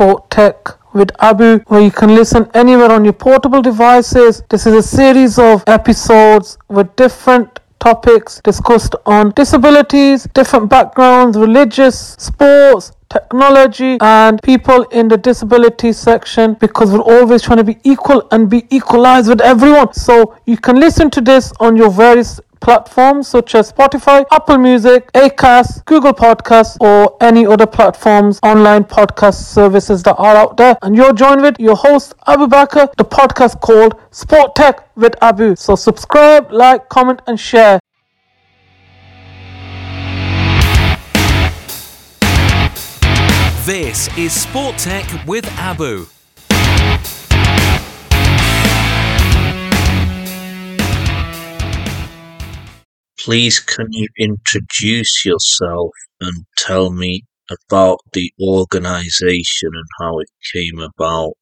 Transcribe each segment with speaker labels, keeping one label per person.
Speaker 1: Sport Tech with Abu, where you can listen anywhere on your portable devices. This is a series of episodes with different topics discussed on disabilities, different backgrounds, religious, sports, technology and people in the disability section because we're always trying to be equal and be equalized with everyone. So you can listen to this on your various platforms such as Spotify, Apple Music, Acast, Google Podcasts, or any other platforms, online podcast services that are out there. And you're joined with your host, Abu Bakr, the podcast called Sport Tech with Abu. So subscribe, like, comment, and share.
Speaker 2: This is Sport Tech with Abu.
Speaker 3: Please can you introduce yourself and tell me about the organisation and how it came about?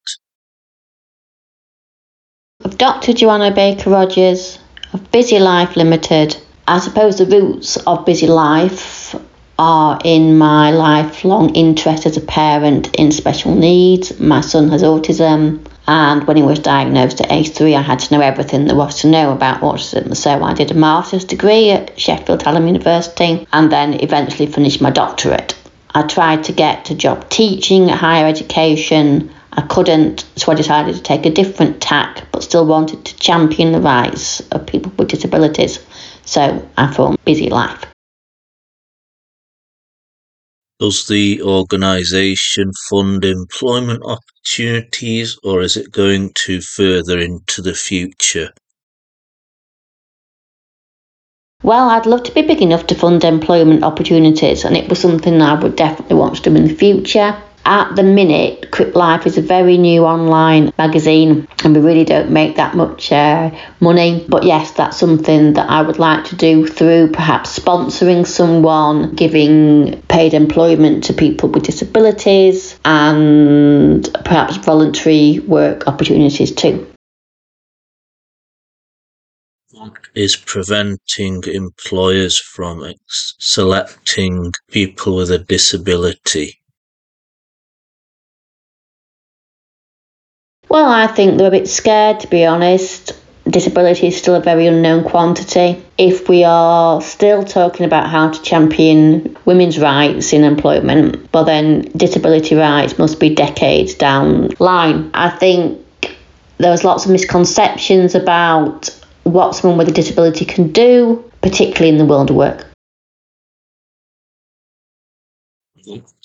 Speaker 4: Of Dr. Joanna Baker Rogers of Busy Life Limited. I suppose the roots of Busy Life are in my lifelong interest as a parent in special needs. My son has autism, and when he was diagnosed at age three, I had to know everything there was to know about autism. So I did a master's degree at Sheffield Hallam University and then eventually finished my doctorate. I tried to get a job teaching at higher education. I couldn't, so I decided to take a different tack, but still wanted to champion the rights of people with disabilities. So I formed Busy Life.
Speaker 3: Does the organisation fund employment opportunities or is it going to further into the future?
Speaker 4: Well, I'd love to be big enough to fund employment opportunities, and it was something I would definitely want to do in the future. At the minute, Quick Life is a very new online magazine and we really don't make that much uh, money. But yes, that's something that I would like to do through perhaps sponsoring someone, giving paid employment to people with disabilities, and perhaps voluntary work opportunities too.
Speaker 3: What is preventing employers from ex- selecting people with a disability?
Speaker 4: Well, I think they're a bit scared, to be honest. Disability is still a very unknown quantity. If we are still talking about how to champion women's rights in employment, well, then disability rights must be decades down line. I think there's lots of misconceptions about what someone with a disability can do, particularly in the world of work.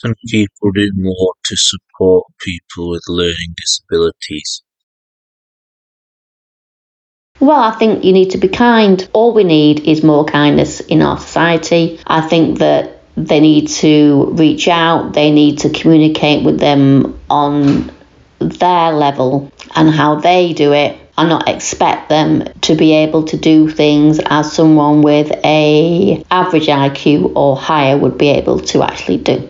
Speaker 3: Can people do more to support people with learning disabilities?
Speaker 4: Well, I think you need to be kind. All we need is more kindness in our society. I think that they need to reach out, they need to communicate with them on their level and how they do it and not expect them to be able to do things as someone with a average IQ or higher would be able to actually do.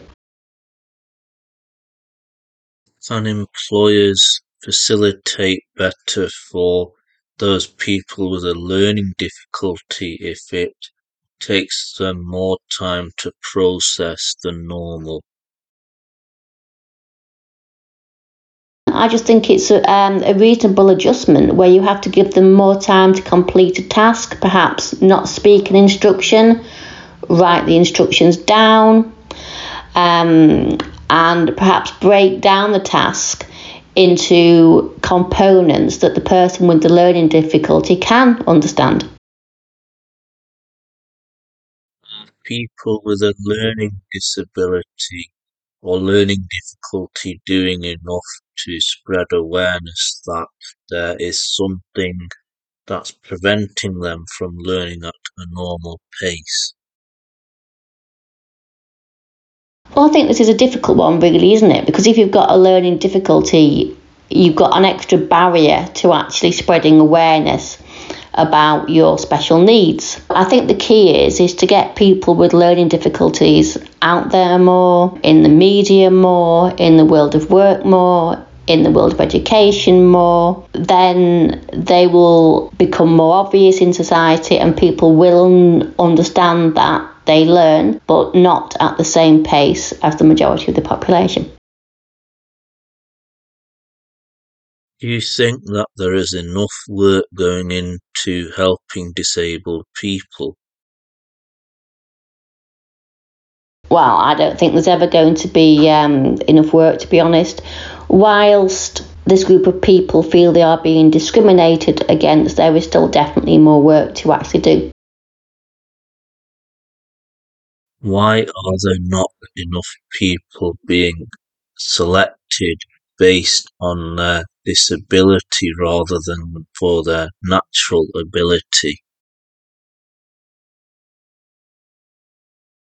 Speaker 3: Can employers facilitate better for those people with a learning difficulty if it takes them more time to process than normal?
Speaker 4: I just think it's a, um, a, reasonable adjustment where you have to give them more time to complete a task, perhaps not speak an instruction, write the instructions down, um, and perhaps break down the task into components that the person with the learning difficulty can understand.
Speaker 3: People with a learning disability or learning difficulty doing enough to spread awareness that there is something that's preventing them from learning at a normal pace.
Speaker 4: Well, I think this is a difficult one, really, isn't it? Because if you've got a learning difficulty, you've got an extra barrier to actually spreading awareness about your special needs. I think the key is is to get people with learning difficulties out there more, in the media more, in the world of work more, in the world of education more, then they will become more obvious in society and people will understand that they learn, but not at the same pace as the majority of the population.
Speaker 3: Do you think that there is enough work going into helping disabled people?
Speaker 4: Well, I don't think there's ever going to be um, enough work, to be honest. Whilst this group of people feel they are being discriminated against, there is still definitely more work to actually do.
Speaker 3: Why are there not enough people being selected based on their disability rather than for their natural ability?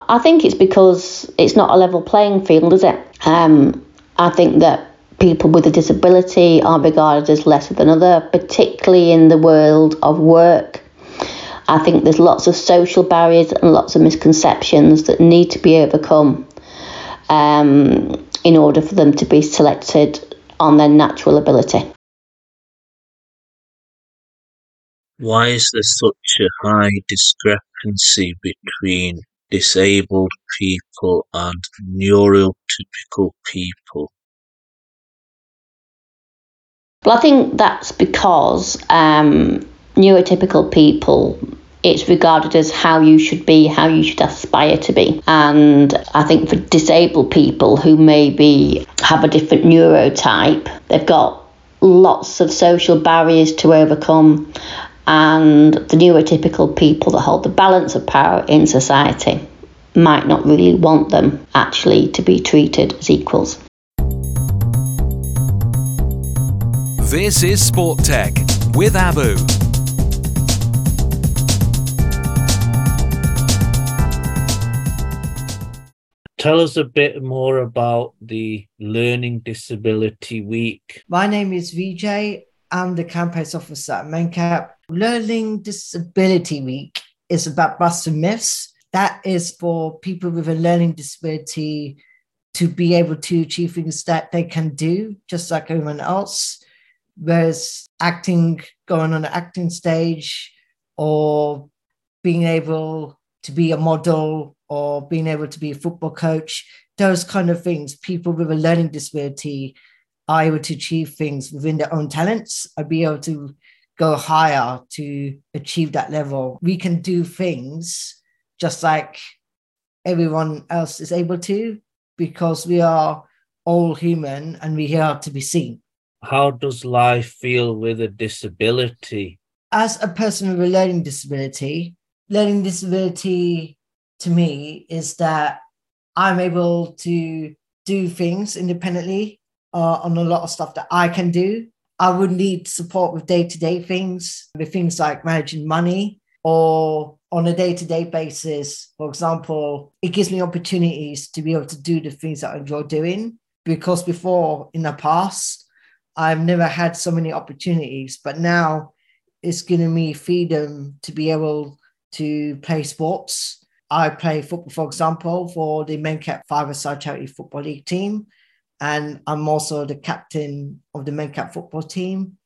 Speaker 4: I think it's because it's not a level playing field, is it? Um, I think that people with a disability are regarded as lesser than other, particularly in the world of work. I think there's lots of social barriers and lots of misconceptions that need to be overcome um, in order for them to be selected on their natural ability.
Speaker 3: Why is there such a high discrepancy between disabled people and neurotypical people?
Speaker 4: Well, I think that's because um, neurotypical people, it's regarded as how you should be, how you should aspire to be. And I think for disabled people who maybe have a different neurotype, they've got lots of social barriers to overcome and the neurotypical people that hold the balance of power in society might not really want them actually to be treated as equals.
Speaker 2: This is Sport Tech with Abu.
Speaker 3: Tell us a bit more about the Learning Disability Week.
Speaker 5: My name is VJ. I'm the campus officer at MenCap. Learning Disability Week is about busting myths. That is for people with a learning disability to be able to achieve things that they can do, just like everyone else. Whereas acting, going on an acting stage, or being able to be a model, or being able to be a football coach, those kind of things, people with a learning disability are able to achieve things within their own talents, are be able to go higher to achieve that level. We can do things just like everyone else is able to because we are all human and we're to be seen.
Speaker 3: How does life feel with a disability?
Speaker 5: As a person with a learning disability, learning disability to me is that I'm able to do things independently uh, on a lot of stuff that I can do. I would need support with day to day things, with things like managing money or on a day to day basis. For example, it gives me opportunities to be able to do the things that I enjoy doing because before in the past, I've never had so many opportunities, but now it's giving me freedom to be able to play sports. I play football, for example, for the MenCap five-a-side charity football league team and I'm also the captain of the MenCap football team.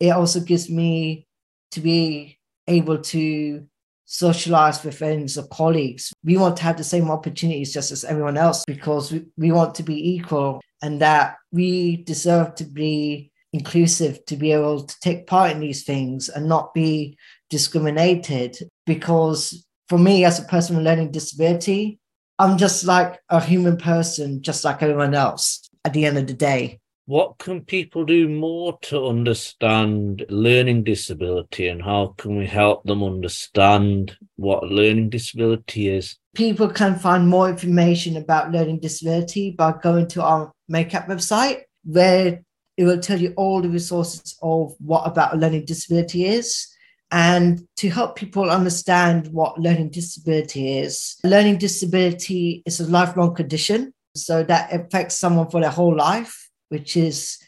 Speaker 5: It also gives me to be able to socialize with friends or colleagues. We want to have the same opportunities just as everyone else because we, we want to be equal and that we deserve to be inclusive to be able to take part in these things and not be discriminated because for me as a person with learning disability i'm just like a human person just like everyone else at the end of the day.
Speaker 3: What can people do more to understand learning disability and how can we help them understand what learning disability is?
Speaker 5: People can find more information about learning disability by going to our MenCap website where it will tell you all the resources of what about a learning disability is and to help people understand what learning disability is. Learning disability is a lifelong condition so that affects someone for their whole life, which is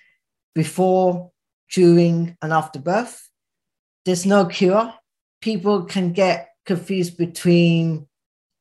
Speaker 5: before, during, and after birth. There's no cure. People can get confused between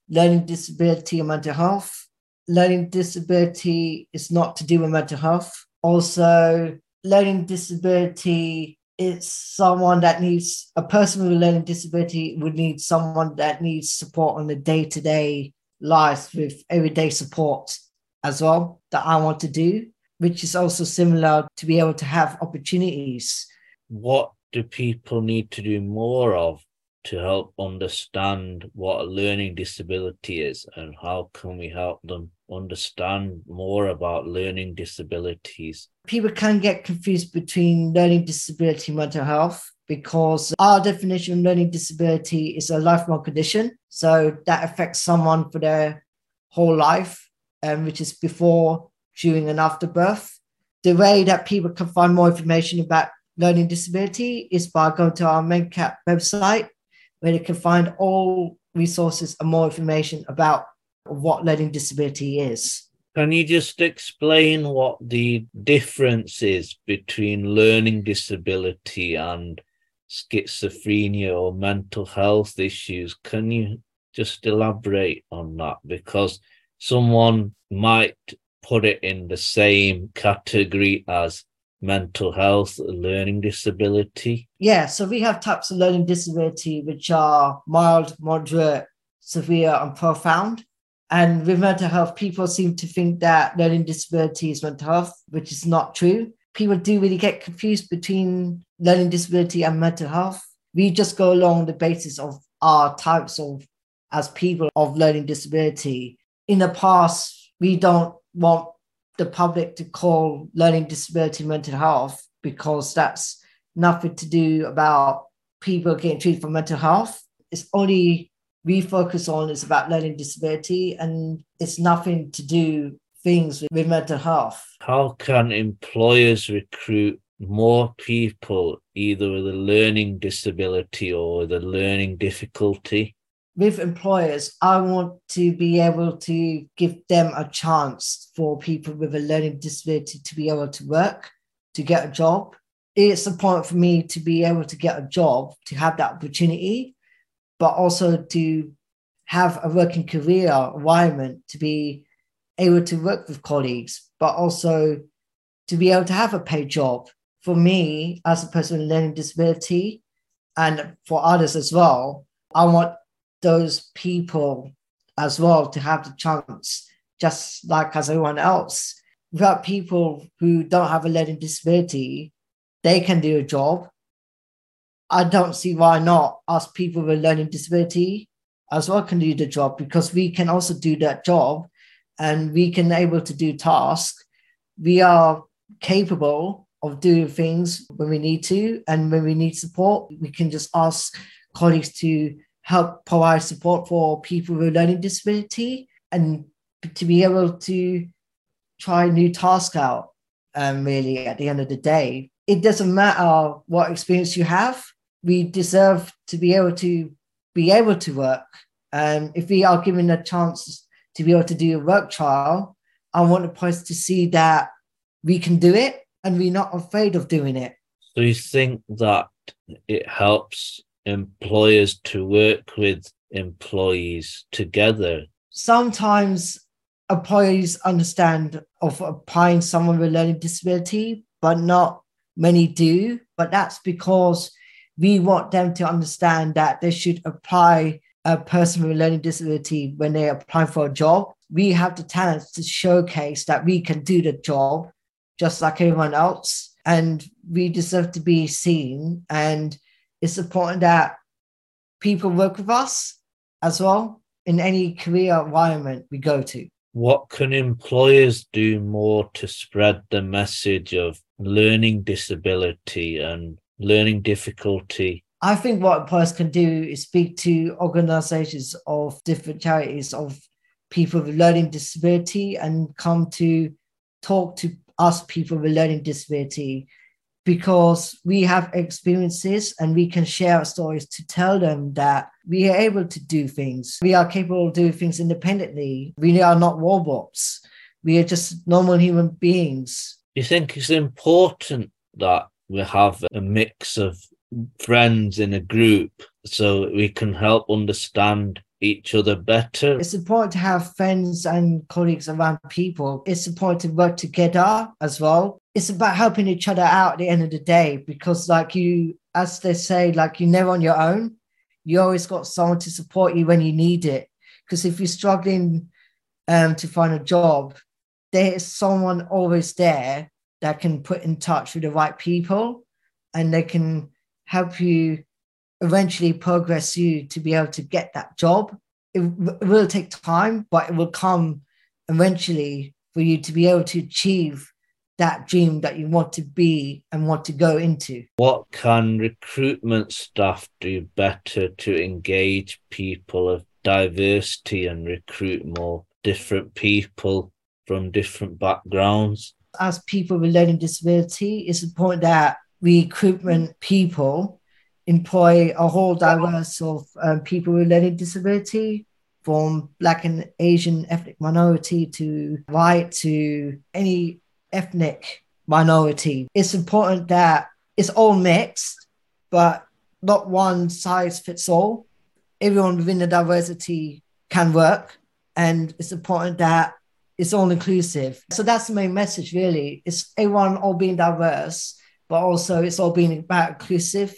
Speaker 5: learning disability and mental health. Learning disability is not to do with mental health. Also, learning disability is someone that needs a person with a learning disability would need someone that needs support on the day-to-day life with everyday support as well that I want to do. which is also similar to be able to have opportunities.
Speaker 3: What do people need to do more of to help understand what a learning disability is and how can we help them understand more about learning disabilities?
Speaker 5: People can get confused between learning disability and mental health because our definition of learning disability is a lifelong condition. So that affects someone for their whole life, um, which is before, during, and after birth. The way that people can find more information about learning disability is by going to our MenCap website, where they can find all resources and more information about what learning disability is.
Speaker 3: Can you just explain what the difference is between learning disability and schizophrenia or mental health issues? Can you just elaborate on that? Because someone might put it in the same category as mental health, learning disability?
Speaker 5: Yeah, so we have types of learning disability which are mild, moderate, severe, and profound. And with mental health, people seem to think that learning disability is mental health, which is not true. People do really get confused between learning disability and mental health. We just go along the basis of our types of, as people of learning disability. In the past, we don't want the public to call learning disability mental health because that's nothing to do about people getting treated for mental health. It's only we focus on is about learning disability and it's nothing to do things with, with mental health.
Speaker 3: How can employers recruit more people either with a learning disability or a learning difficulty?
Speaker 5: With employers, I want to be able to give them a chance for people with a learning disability to be able to work, to get a job. It's important for me to be able to get a job, to have that opportunity, but also to have a working career environment, to be able to work with colleagues, but also to be able to have a paid job. For me, as a person with learning disability, and for others as well, I want those people as well to have the chance, just like as everyone else. Without people who don't have a learning disability, they can do a job. I don't see why not us people with a learning disability as well can do the job because we can also do that job and we can able to do tasks. We are capable of doing things when we need to and when we need support, we can just ask colleagues to help provide support for people with learning disability and to be able to try new tasks out um, really at the end of the day. It doesn't matter what experience you have we deserve to be able to be able to work. And if we are given a chance to be able to do a work trial i want the place to see that we can do it and we're not afraid of doing it.
Speaker 3: So you think that it helps employers to work with employees together?
Speaker 5: Sometimes employees understand of applying someone with learning disability, but not many do. But that's because we want them to understand that they should apply a person with a learning disability when they apply for a job. We have the talents to showcase that we can do the job just like everyone else. And we deserve to be seen. And it's important that people work with us as well in any career environment we go to.
Speaker 3: What can employers do more to spread the message of learning disability and learning difficulty?
Speaker 5: I think what employers can do is speak to organizations of different charities of people with learning disability and come to talk to us people with learning disability because we have experiences and we can share our stories to tell them that we are able to do things. We are capable of doing things independently. We are not robots. We are just normal human beings.
Speaker 3: You think it's important that we have a mix of friends in a group so we can help understand each other better.
Speaker 5: It's important to have friends and colleagues around people. It's important to work together as well. It's about helping each other out at the end of the day because, like you, as they say, like you're never on your own. You always got someone to support you when you need it. Because if you're struggling um, to find a job, there is someone always there that can put in touch with the right people and they can help you eventually progress you to be able to get that job. It, it will take time, but it will come eventually for you to be able to achieve that dream that you want to be and want to go into.
Speaker 3: What can recruitment staff do better to engage people of diversity and recruit more different people from different backgrounds?
Speaker 5: As people with learning disability, it's important that recruitment people employ a whole diverse of um, people with learning disability from black and asian ethnic minority to white to any ethnic minority. It's important that it's all mixed but not one size fits all. Everyone within the diversity can work and it's important that it's all inclusive. So that's the main message really. It's everyone all being diverse but also it's all being about inclusive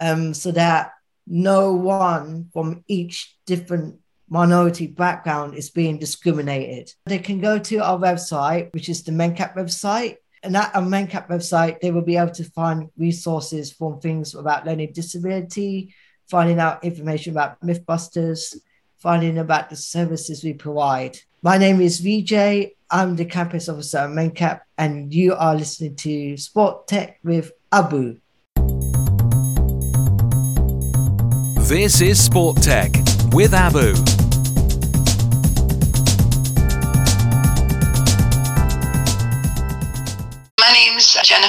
Speaker 5: um, so that no one from each different minority background is being discriminated. They can go to our website, which is the MenCap website. And at our MenCap website, they will be able to find resources from things about learning disability, finding out information about Mythbusters, finding about the services we provide. My name is VJ. I'm the campus officer at MenCap, and you are listening to Sport Tech with Abu.
Speaker 2: This is Sport Tech with Abu.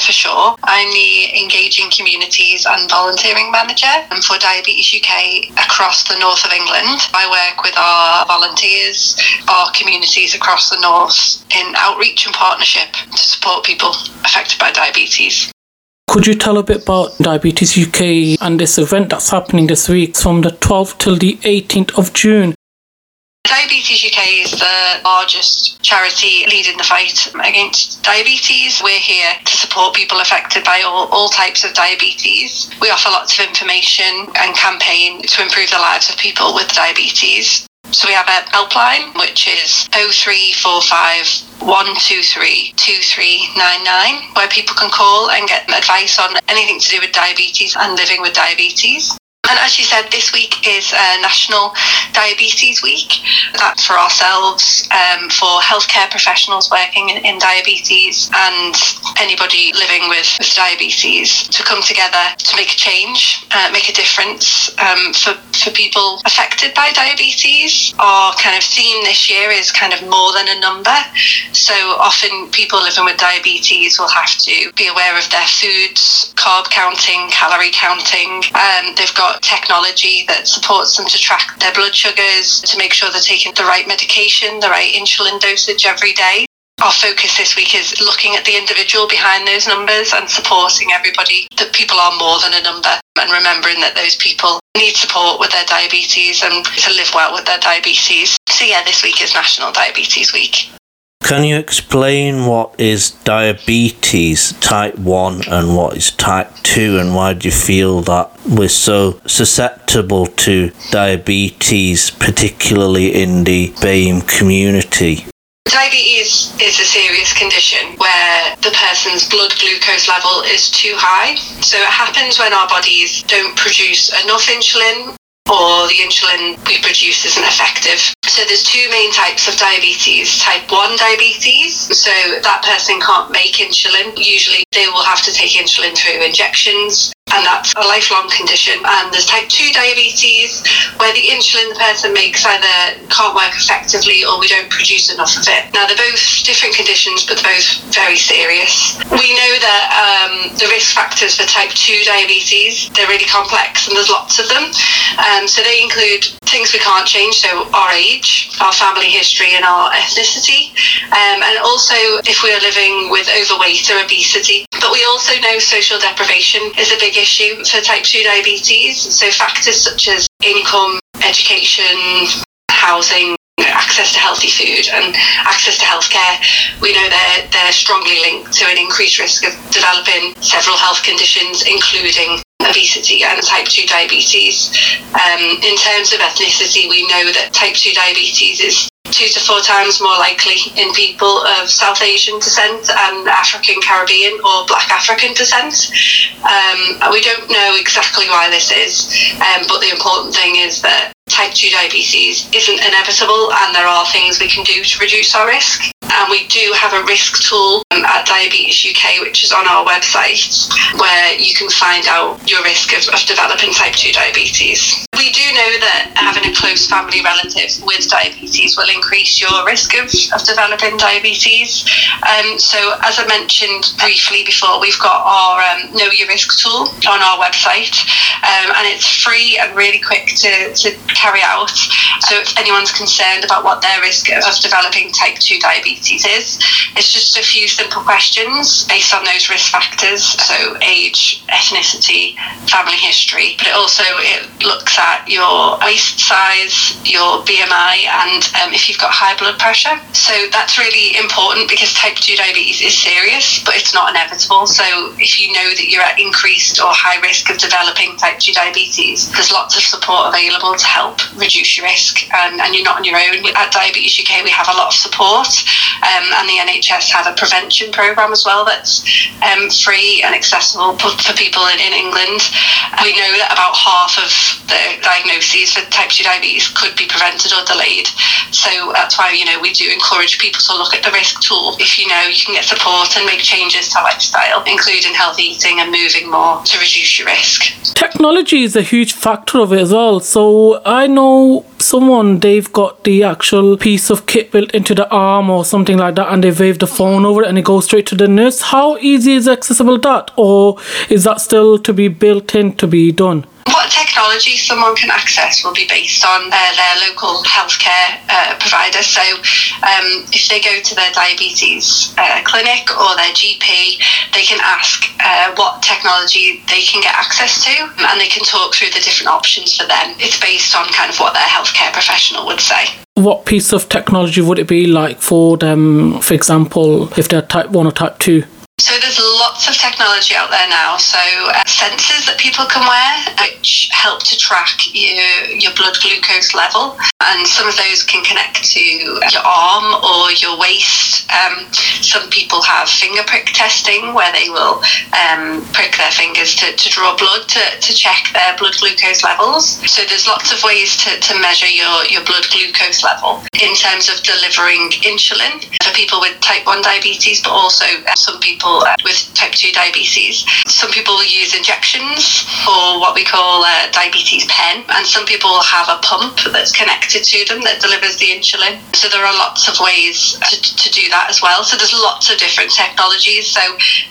Speaker 6: Jennifer Shaw. I'm the Engaging Communities and Volunteering Manager for Diabetes UK across the north of England. I work with our volunteers, our communities across the north in outreach and partnership to support people affected by diabetes.
Speaker 1: Could you tell a bit about Diabetes UK and this event that's happening this week from the 12th till the 18th of June?
Speaker 6: Diabetes UK is the largest charity leading the fight against diabetes. We're here to support people affected by all, all types of diabetes. We offer lots of information and campaign to improve the lives of people with diabetes. So we have a helpline, which is 0345 123 2399, where people can call and get advice on anything to do with diabetes and living with diabetes. And as you said, this week is uh, National Diabetes Week. That's for ourselves, um, for healthcare professionals working in, in diabetes, and anybody living with, with, diabetes to come together to make a change, uh, make a difference um, for, for people affected by diabetes. Our kind of theme this year is kind of more than a number. So often people living with diabetes will have to be aware of their foods, carb counting, calorie counting. Um, they've got technology that supports them to track their blood sugars, to make sure they're taking the right medication, the right insulin dosage every day. Our focus this week is looking at the individual behind those numbers and supporting everybody that people are more than a number and remembering that those people need support with their diabetes and to live well with their diabetes. So, yeah, this week is National Diabetes Week.
Speaker 3: Can you explain what is diabetes type 1 and what is type 2 and why do you feel that we're so susceptible to diabetes, particularly in the BAME community?
Speaker 6: Diabetes is a serious condition where the person's blood glucose level is too high. So it happens when our bodies don't produce enough insulin or the insulin we produce isn't effective. So there's two main types of diabetes. Type 1 diabetes, so that person can't make insulin. Usually they will have to take insulin through injections and that's a lifelong condition. And there's type 2 diabetes, where the insulin the person makes either can't work effectively or we don't produce enough of it. Now, they're both different conditions, but they're both very serious. We know that um, the risk factors for type 2 diabetes, they're really complex and there's lots of them. Um, so they include things we can't change, so our age, our family history, and our ethnicity. Um, and also if we're living with overweight or obesity. But we also know social deprivation is a big issue for type 2 diabetes. So factors such as income, education, housing, access to healthy food and access to healthcare, we know they're, they're strongly linked to an increased risk of developing several health conditions, including obesity and type 2 diabetes. Um, in terms of ethnicity, we know that type 2 diabetes is two to four times more likely in people of South Asian descent and African Caribbean or Black African descent. Um, we don't know exactly why this is, um, but the important thing is that type 2 diabetes isn't inevitable and there are things we can do to reduce our risk. And we do have a risk tool um, at Diabetes UK, which is on our website, where you can find out your risk of, of developing type 2 diabetes. We do know that having a close family relative with diabetes will increase your risk of, of developing diabetes. Um, so, as I mentioned briefly before, we've got our um, Know Your Risk tool on our website, um, and it's free and really quick to, to carry out. So, if anyone's concerned about what their risk of developing type 2 diabetes it's just a few simple questions based on those risk factors. So, age, ethnicity, family history, but it also it looks at your waist size, your BMI, and um, if you've got high blood pressure. So that's really important because type 2 diabetes is serious, but it's not inevitable. So if you know that you're at increased or high risk of developing type 2 diabetes, there's lots of support available to help reduce your risk, and, and you're not on your own. At Diabetes UK, we have a lot of support, um, and the NHS have a prevention programme as well that's um, free and accessible for, for people in, in England. We know that about half of the diagnoses for type 2 diabetes could be prevented or delayed. So that's why, you know, we do encourage people to look at the risk tool. If you know you can get support and make changes to lifestyle, including healthy eating and moving more to reduce your risk.
Speaker 1: Technology is a huge factor of it as well. So I know someone, they've got the actual piece of kit built into the arm or something like that, and they wave the phone over it and it goes straight to the nurse. How easy is accessible that, or is that still to be built in to be done?
Speaker 6: What technology someone can access will be based on uh, their local healthcare uh, provider. So, um, if they go to their diabetes uh, clinic or their GP, they can ask uh, what technology they can get access to and they can talk through the different options for them. It's based on kind of what their healthcare professional would say
Speaker 1: what piece of technology would it be like for them for example if they're type 1 or type 2
Speaker 6: so there's lots of technology out there now. So uh, sensors that people can wear, which help to track your your blood glucose level, and some of those can connect to your arm or your waist. Um, some people have finger prick testing, where they will um, prick their fingers to, to draw blood to, to check their blood glucose levels. So there's lots of ways to, to measure your, your blood glucose level in terms of delivering insulin for people with type 1 diabetes, but also some people with type 2 diabetes. Some people use injections or what we call a diabetes pen, and some people have a pump that's connected to them that delivers the insulin. So there are lots of ways to, to do that as well. So there's lots of different technologies. So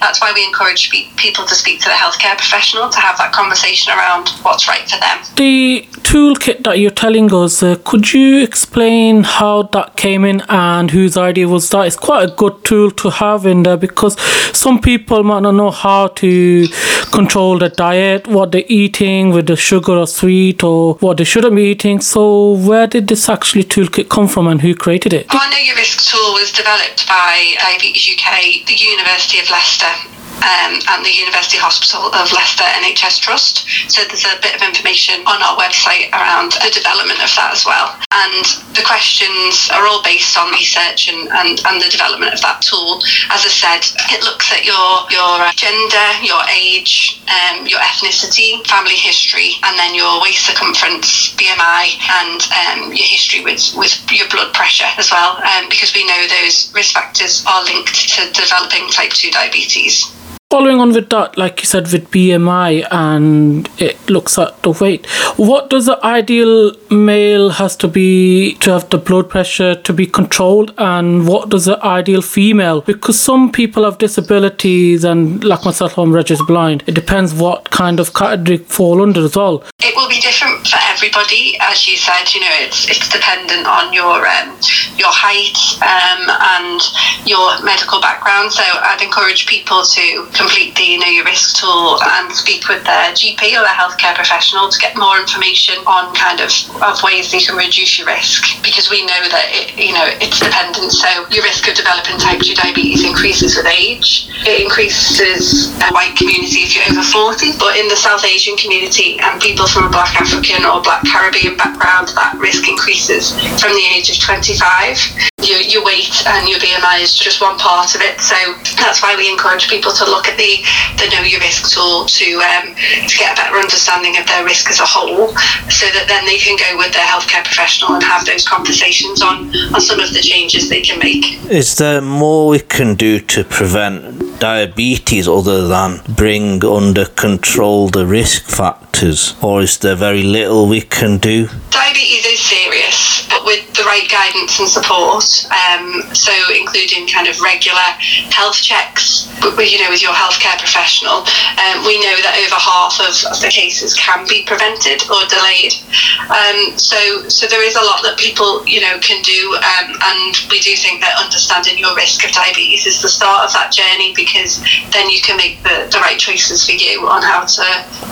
Speaker 6: that's why we encourage people to speak to the healthcare professional to have that conversation around what's right for them.
Speaker 1: The toolkit that you're telling us, uh, could you explain how that came in and whose idea was that? It's quite a good tool to have in there because some people might not know how to control their diet, what they're eating with the sugar or sweet, or what they shouldn't be eating. So, where did this actually toolkit come from and who created it?
Speaker 6: Our Know Your Risk tool was developed by Diabetes UK, the University of Leicester, um, and the University Hospital of Leicester NHS Trust. So there's a bit of information on our website around the development of that as well. And the questions are all based on research and, and, and the development of that tool. As I said, it looks at your your gender, your age, um, your ethnicity, family history, and then your waist circumference, BMI, and um, your history with, with your blood pressure as well, um, because we know those risk factors are linked to developing type 2 diabetes.
Speaker 1: Following on with that, like you said, with BMI and it looks at the weight, what does the ideal male has to be to have the blood pressure to be controlled, and what does the ideal female? Because some people have disabilities, and like myself, I'm registered blind. It depends what kind of category fall under as well.
Speaker 6: It will be different for everybody, as you said. You know, it's it's dependent on your um, your height um, and your medical background. So I'd encourage people to complete the Know Your Risk tool and speak with their GP or their healthcare professional to get more information on kind of, of ways they can reduce your risk because we know that it, you know it's dependent. So your risk of developing type 2 diabetes increases with age. It increases in white community if you're over 40, but in the South Asian community and people from a black African or black Caribbean background, that risk increases from the age of 25. Your, weight and your BMI is just one part of it. So that's why we encourage people to look at the, the Know Your Risk tool to um, to get a better understanding of their risk as a whole, so that then they can go with their healthcare professional and have those conversations on, on some of the changes they can make.
Speaker 3: Is there more we can do to prevent diabetes other than bring under control the risk factors, or is there very little we can do?
Speaker 6: Diabetes is serious, but with the right guidance and support, um, so including kind of regular health checks, with, you know, with your healthcare professional, um, we know that over half of, the cases can be prevented or delayed. Um, so, so there is a lot that people, you know, can do, um, and we do think that understanding your risk of diabetes is the start of that journey because then you can make the, the right choices for you on how to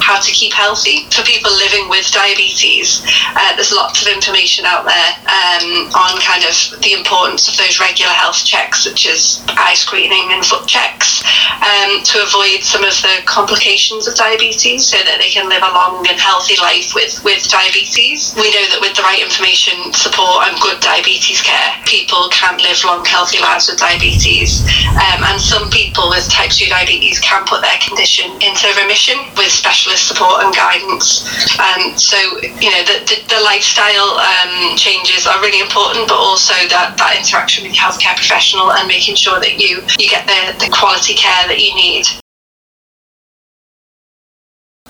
Speaker 6: how to keep healthy. For people living with diabetes, uh, there's lots of information out there um, on kind of the importance of those regular health checks, such as eye screening and foot checks, um, to avoid some of the complications of diabetes, so that they can live a long and healthy life with with diabetes. We know that with the right information, support, and good diabetes care, people can live long, healthy lives with diabetes. Um, and some people with type 2 diabetes can put their condition into remission with specialist support and guidance. Um, so, you know, the, the, the lifestyle um, changes are really important, but also that, that interaction with your healthcare professional and making sure that you, you get the, the quality care that you need.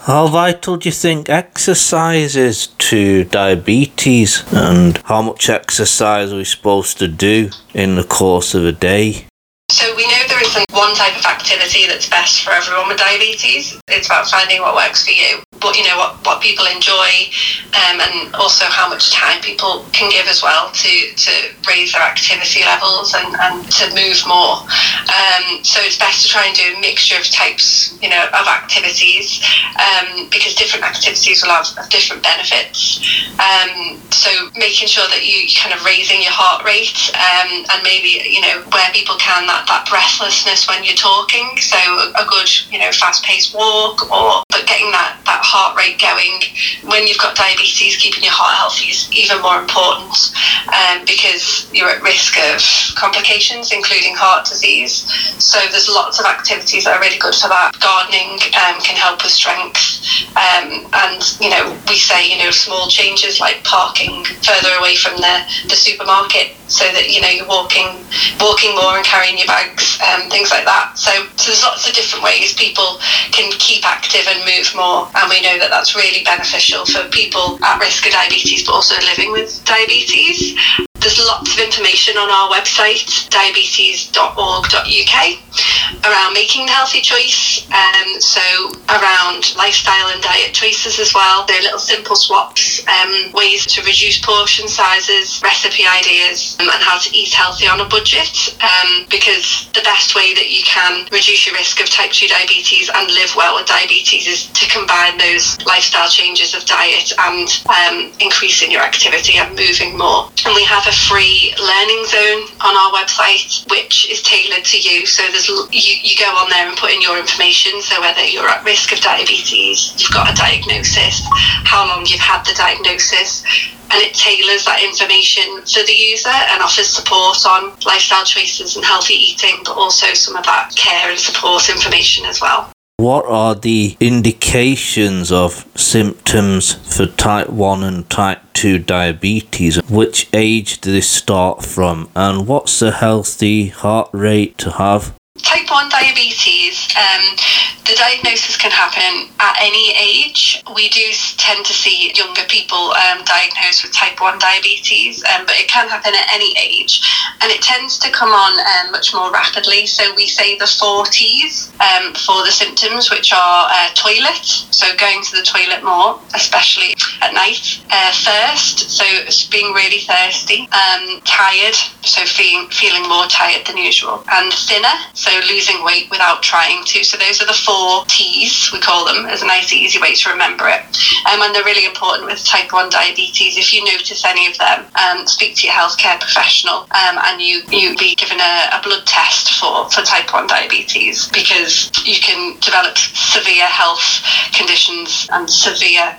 Speaker 3: How vital do you think exercise is to diabetes, and how much exercise are we supposed to do in the course of a day?
Speaker 6: So we know there isn't one type of activity that's best for everyone with diabetes. It's about finding what works for you. But you know what, what people enjoy um, and also how much time people can give as well to, to raise their activity levels and, and to move more. Um, so it's best to try and do a mixture of types, you know, of activities um, because different activities will have, have different benefits. Um, so making sure that you kind of raising your heart rate um, and maybe, you know, where people can that, that breathlessness when you're talking. So a good, you know, fast paced walk or but getting that, that heart rate going when you've got diabetes, keeping your heart healthy is even more important um, because you're at risk of complications, including heart disease. So there's lots of activities that are really good for that. Gardening um, can help with strength, um, and you know we say you know small changes like parking further away from the, the supermarket so that you know you're walking walking more and carrying your bags um, things like that. So, so there's lots of different ways people can keep active and move more. And we know that that's really beneficial for people at risk of diabetes but also living with diabetes there's lots of information on our website diabetes.org.uk around making the healthy choice um, so around lifestyle and diet choices as well. They're little simple swaps um, ways to reduce portion sizes recipe ideas um, and how to eat healthy on a budget um, because the best way that you can reduce your risk of type 2 diabetes and live well with diabetes is to combine those lifestyle changes of diet and um, increasing your activity and moving more. And we have a free learning zone on our website which is tailored to you so there's you, you go on there and put in your information so whether you're at risk of diabetes you've got a diagnosis how long you've had the diagnosis and it tailors that information for the user and offers support on lifestyle choices and healthy eating, but also some of that care and support information as well.
Speaker 3: What are the indications of symptoms for type 1 and type 2 diabetes? Which age do they start from? And what's a healthy heart rate to have?
Speaker 6: Type 1 diabetes, um, The diagnosis can happen at any age. We do tend to see younger people um, diagnosed with type 1 diabetes, um, but it can happen at any age. And it tends to come on um, much more rapidly. So we say the four T's um, for the symptoms, which are uh, toilet, so going to the toilet more, especially at night. Uh, thirst, so being really thirsty. Um, tired, so feeling, feeling more tired than usual. And thinner, so losing weight without trying to. So those are the four T's, we call them, as a nice, easy way to remember it. Um, and they're really important with type 1 diabetes. If you notice any of them, um, speak to your healthcare professional um, and you, you be given a, a blood test for, for type 1 diabetes because you can develop severe health conditions and severe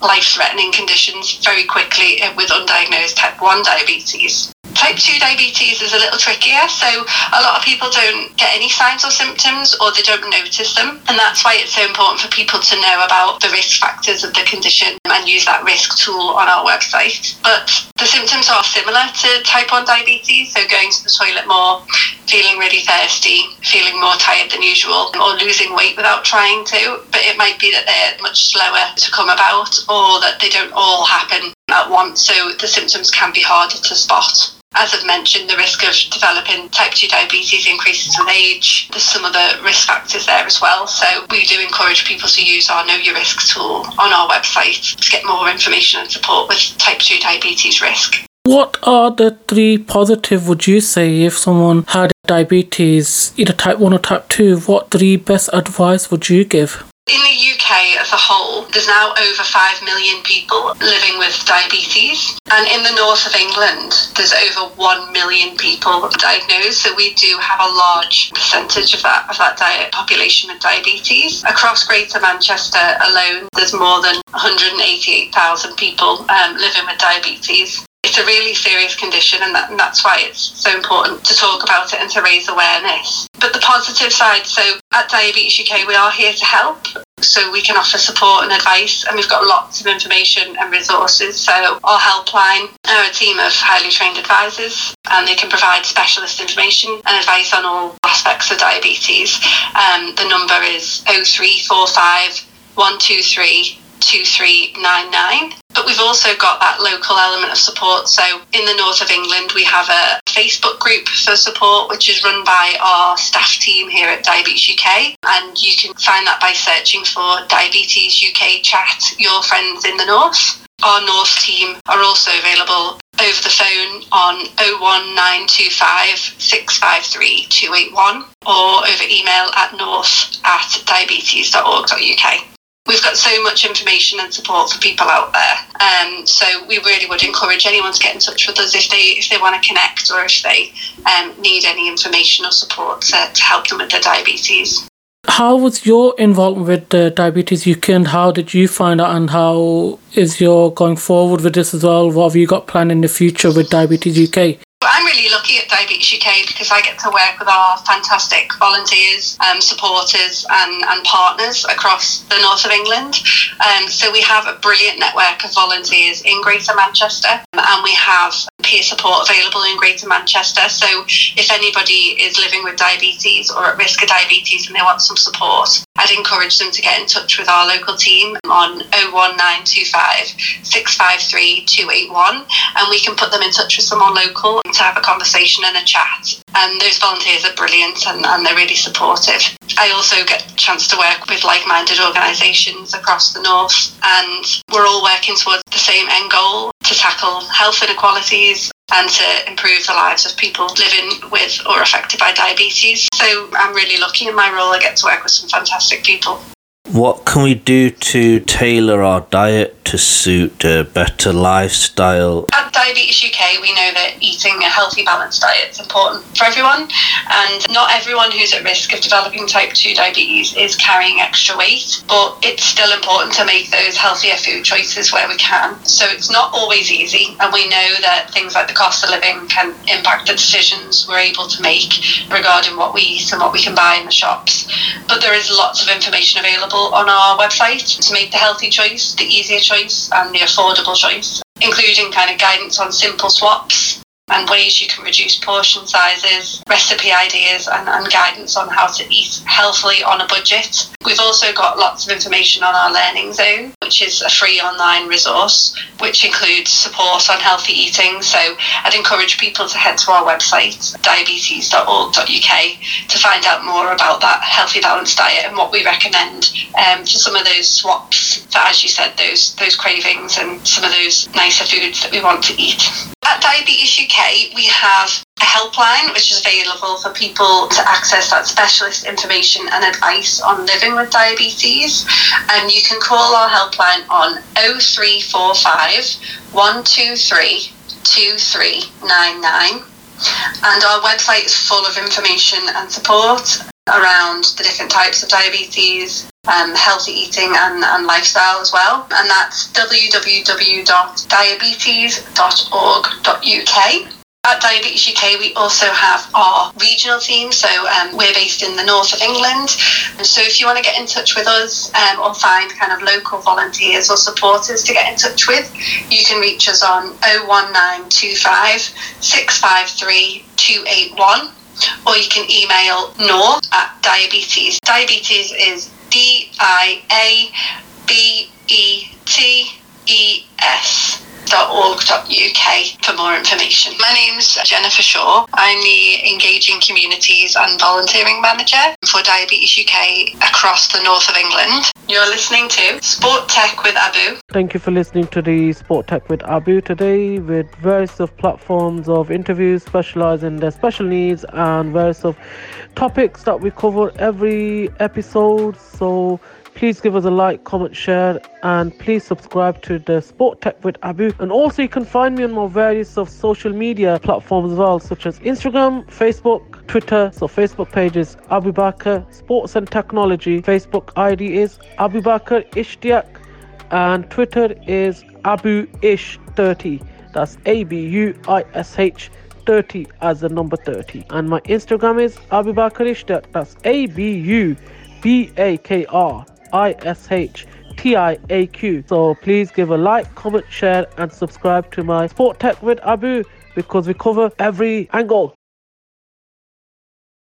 Speaker 6: life threatening conditions very quickly with undiagnosed type 1 diabetes. Type 2 diabetes is a little trickier, so a lot of people don't get any signs or symptoms or they don't notice them. And that's why it's so important for people to know about the risk factors of the condition and use that risk tool on our website. But the symptoms are similar to type 1 diabetes, so going to the toilet more, feeling really thirsty, feeling more tired than usual, or losing weight without trying to. But it might be that they're much slower to come about or that they don't all happen at once, so the symptoms can be harder to spot as I've mentioned, the risk of developing type 2 diabetes increases with age. There's some other risk factors there as well. So we do encourage people to use our Know Your Risk tool on our website to get more information and support with type 2 diabetes risk.
Speaker 1: What are the three positive would you say if someone had diabetes, either type 1 or type 2? What three best advice would you give?
Speaker 6: In the UK as a whole, there's now over 5 million people living with diabetes. And in the north of England, there's over 1 million people diagnosed. So we do have a large percentage of that, of that diet population with diabetes. Across Greater Manchester alone, there's more than 188,000 people um, living with diabetes it's a really serious condition and, that, and, that's why it's so important to talk about it and to raise awareness. But the positive side, so at Diabetes UK we are here to help. So we can offer support and advice and we've got lots of information and resources. So our helpline are a team of highly trained advisors and they can provide specialist information and advice on all aspects of diabetes. Um, the number is 0345 123 2399. But we've also got that local element of support. So in the north of England, we have a Facebook group for support, which is run by our staff team here at Diabetes UK. And you can find that by searching for Diabetes UK Chat Your Friends in the North. Our North team are also available over the phone on 01925 653 281 or over email at north at diabetes.org.uk we've got so much information and support for people out there. Um, so we really would encourage anyone to get in touch with us if they if they want to connect or if they um, need any information or support to, to help them with their diabetes.
Speaker 1: How was your involvement with the Diabetes UK and how did you find out and how is your going forward with this as well? What have you got planned in the future with Diabetes UK?
Speaker 6: I'm really lucky at Diabetes UK because I get to work with our fantastic volunteers, um, supporters, and, and partners across the north of England. Um, so we have a brilliant network of volunteers in Greater Manchester, and we have peer support available in Greater Manchester. So if anybody is living with diabetes or at risk of diabetes and they want some support, I'd encourage them to get in touch with our local team on 01925 653 281 and we can put them in touch with someone local to have a conversation and a chat. And those volunteers are brilliant and, and they're really supportive. I also get a chance to work with like minded organisations across the north and we're all working towards the same end goal to tackle health inequalities and to improve the lives of people living with or affected by diabetes. So I'm really lucky in my role. I get to work with some fantastic people.
Speaker 3: What can we do to tailor our diet to suit a better lifestyle?
Speaker 6: At Diabetes UK, we know that eating a healthy, balanced diet is important for everyone, and not everyone who's at risk of developing type 2 diabetes is carrying extra weight, but it's still important to make those healthier food choices where we can. So it's not always easy, and we know that things like the cost of living can impact the decisions we're able to make regarding what we eat and what we can buy in the shops. But there is lots of information available available on our website to make the healthy choice, the easier choice, and the affordable choice, including kind of guidance on simple swaps and ways you can reduce portion sizes, recipe ideas, and, and, guidance on how to eat healthily on a budget. We've also got lots of information on our Learning Zone, which is a free online resource, which includes support on healthy eating. So I'd encourage people to head to our website, diabetes.org.uk, to find out more about that healthy balanced diet and what we recommend um, for some of those swaps for, as you said, those those cravings and some of those nicer foods that we want to eat. At Diabetes UK, we have a helpline which is available for people to access that specialist information and advice on living with diabetes. And you can call our helpline on 0345 123 2399. And our website is full of information and support around the different types of diabetes, um, healthy eating and, and lifestyle as well. And that's www.diabetes.org.uk. At Diabetes UK, we also have our regional team. So um, we're based in the north of England. And so if you want to get in touch with us um, or find kind of local volunteers or supporters to get in touch with, you can reach us on 01925 653 281 or you can email Nor at diabetes. Diabetes is D I A B E T S for more information. My name's Jennifer Shaw. I'm the Engaging Communities and Volunteering Manager for Diabetes UK across the north of England. You're listening to Sport Tech with Abu.
Speaker 7: Thank you for listening to the Sport Tech with Abu today with various of platforms of interviews specializing in their special needs and various of topics that we cover every episode. So Please give us a like, comment, share, and please subscribe to the Sport Tech with Abu. And also, you can find me on my various of social media platforms as well, such as Instagram, Facebook, Twitter. So, Facebook page is Abu Bakr Sports and Technology. Facebook ID is Abu Bakr Ishtiaq, and Twitter is Abu Ish 30. That's A B U I S H 30 as the number 30. And my Instagram is Abu Bakr. That's A B U B A K R I S H T I A Q. So please give a like, comment, share, and subscribe to my Sport Tech with Abu because we cover every angle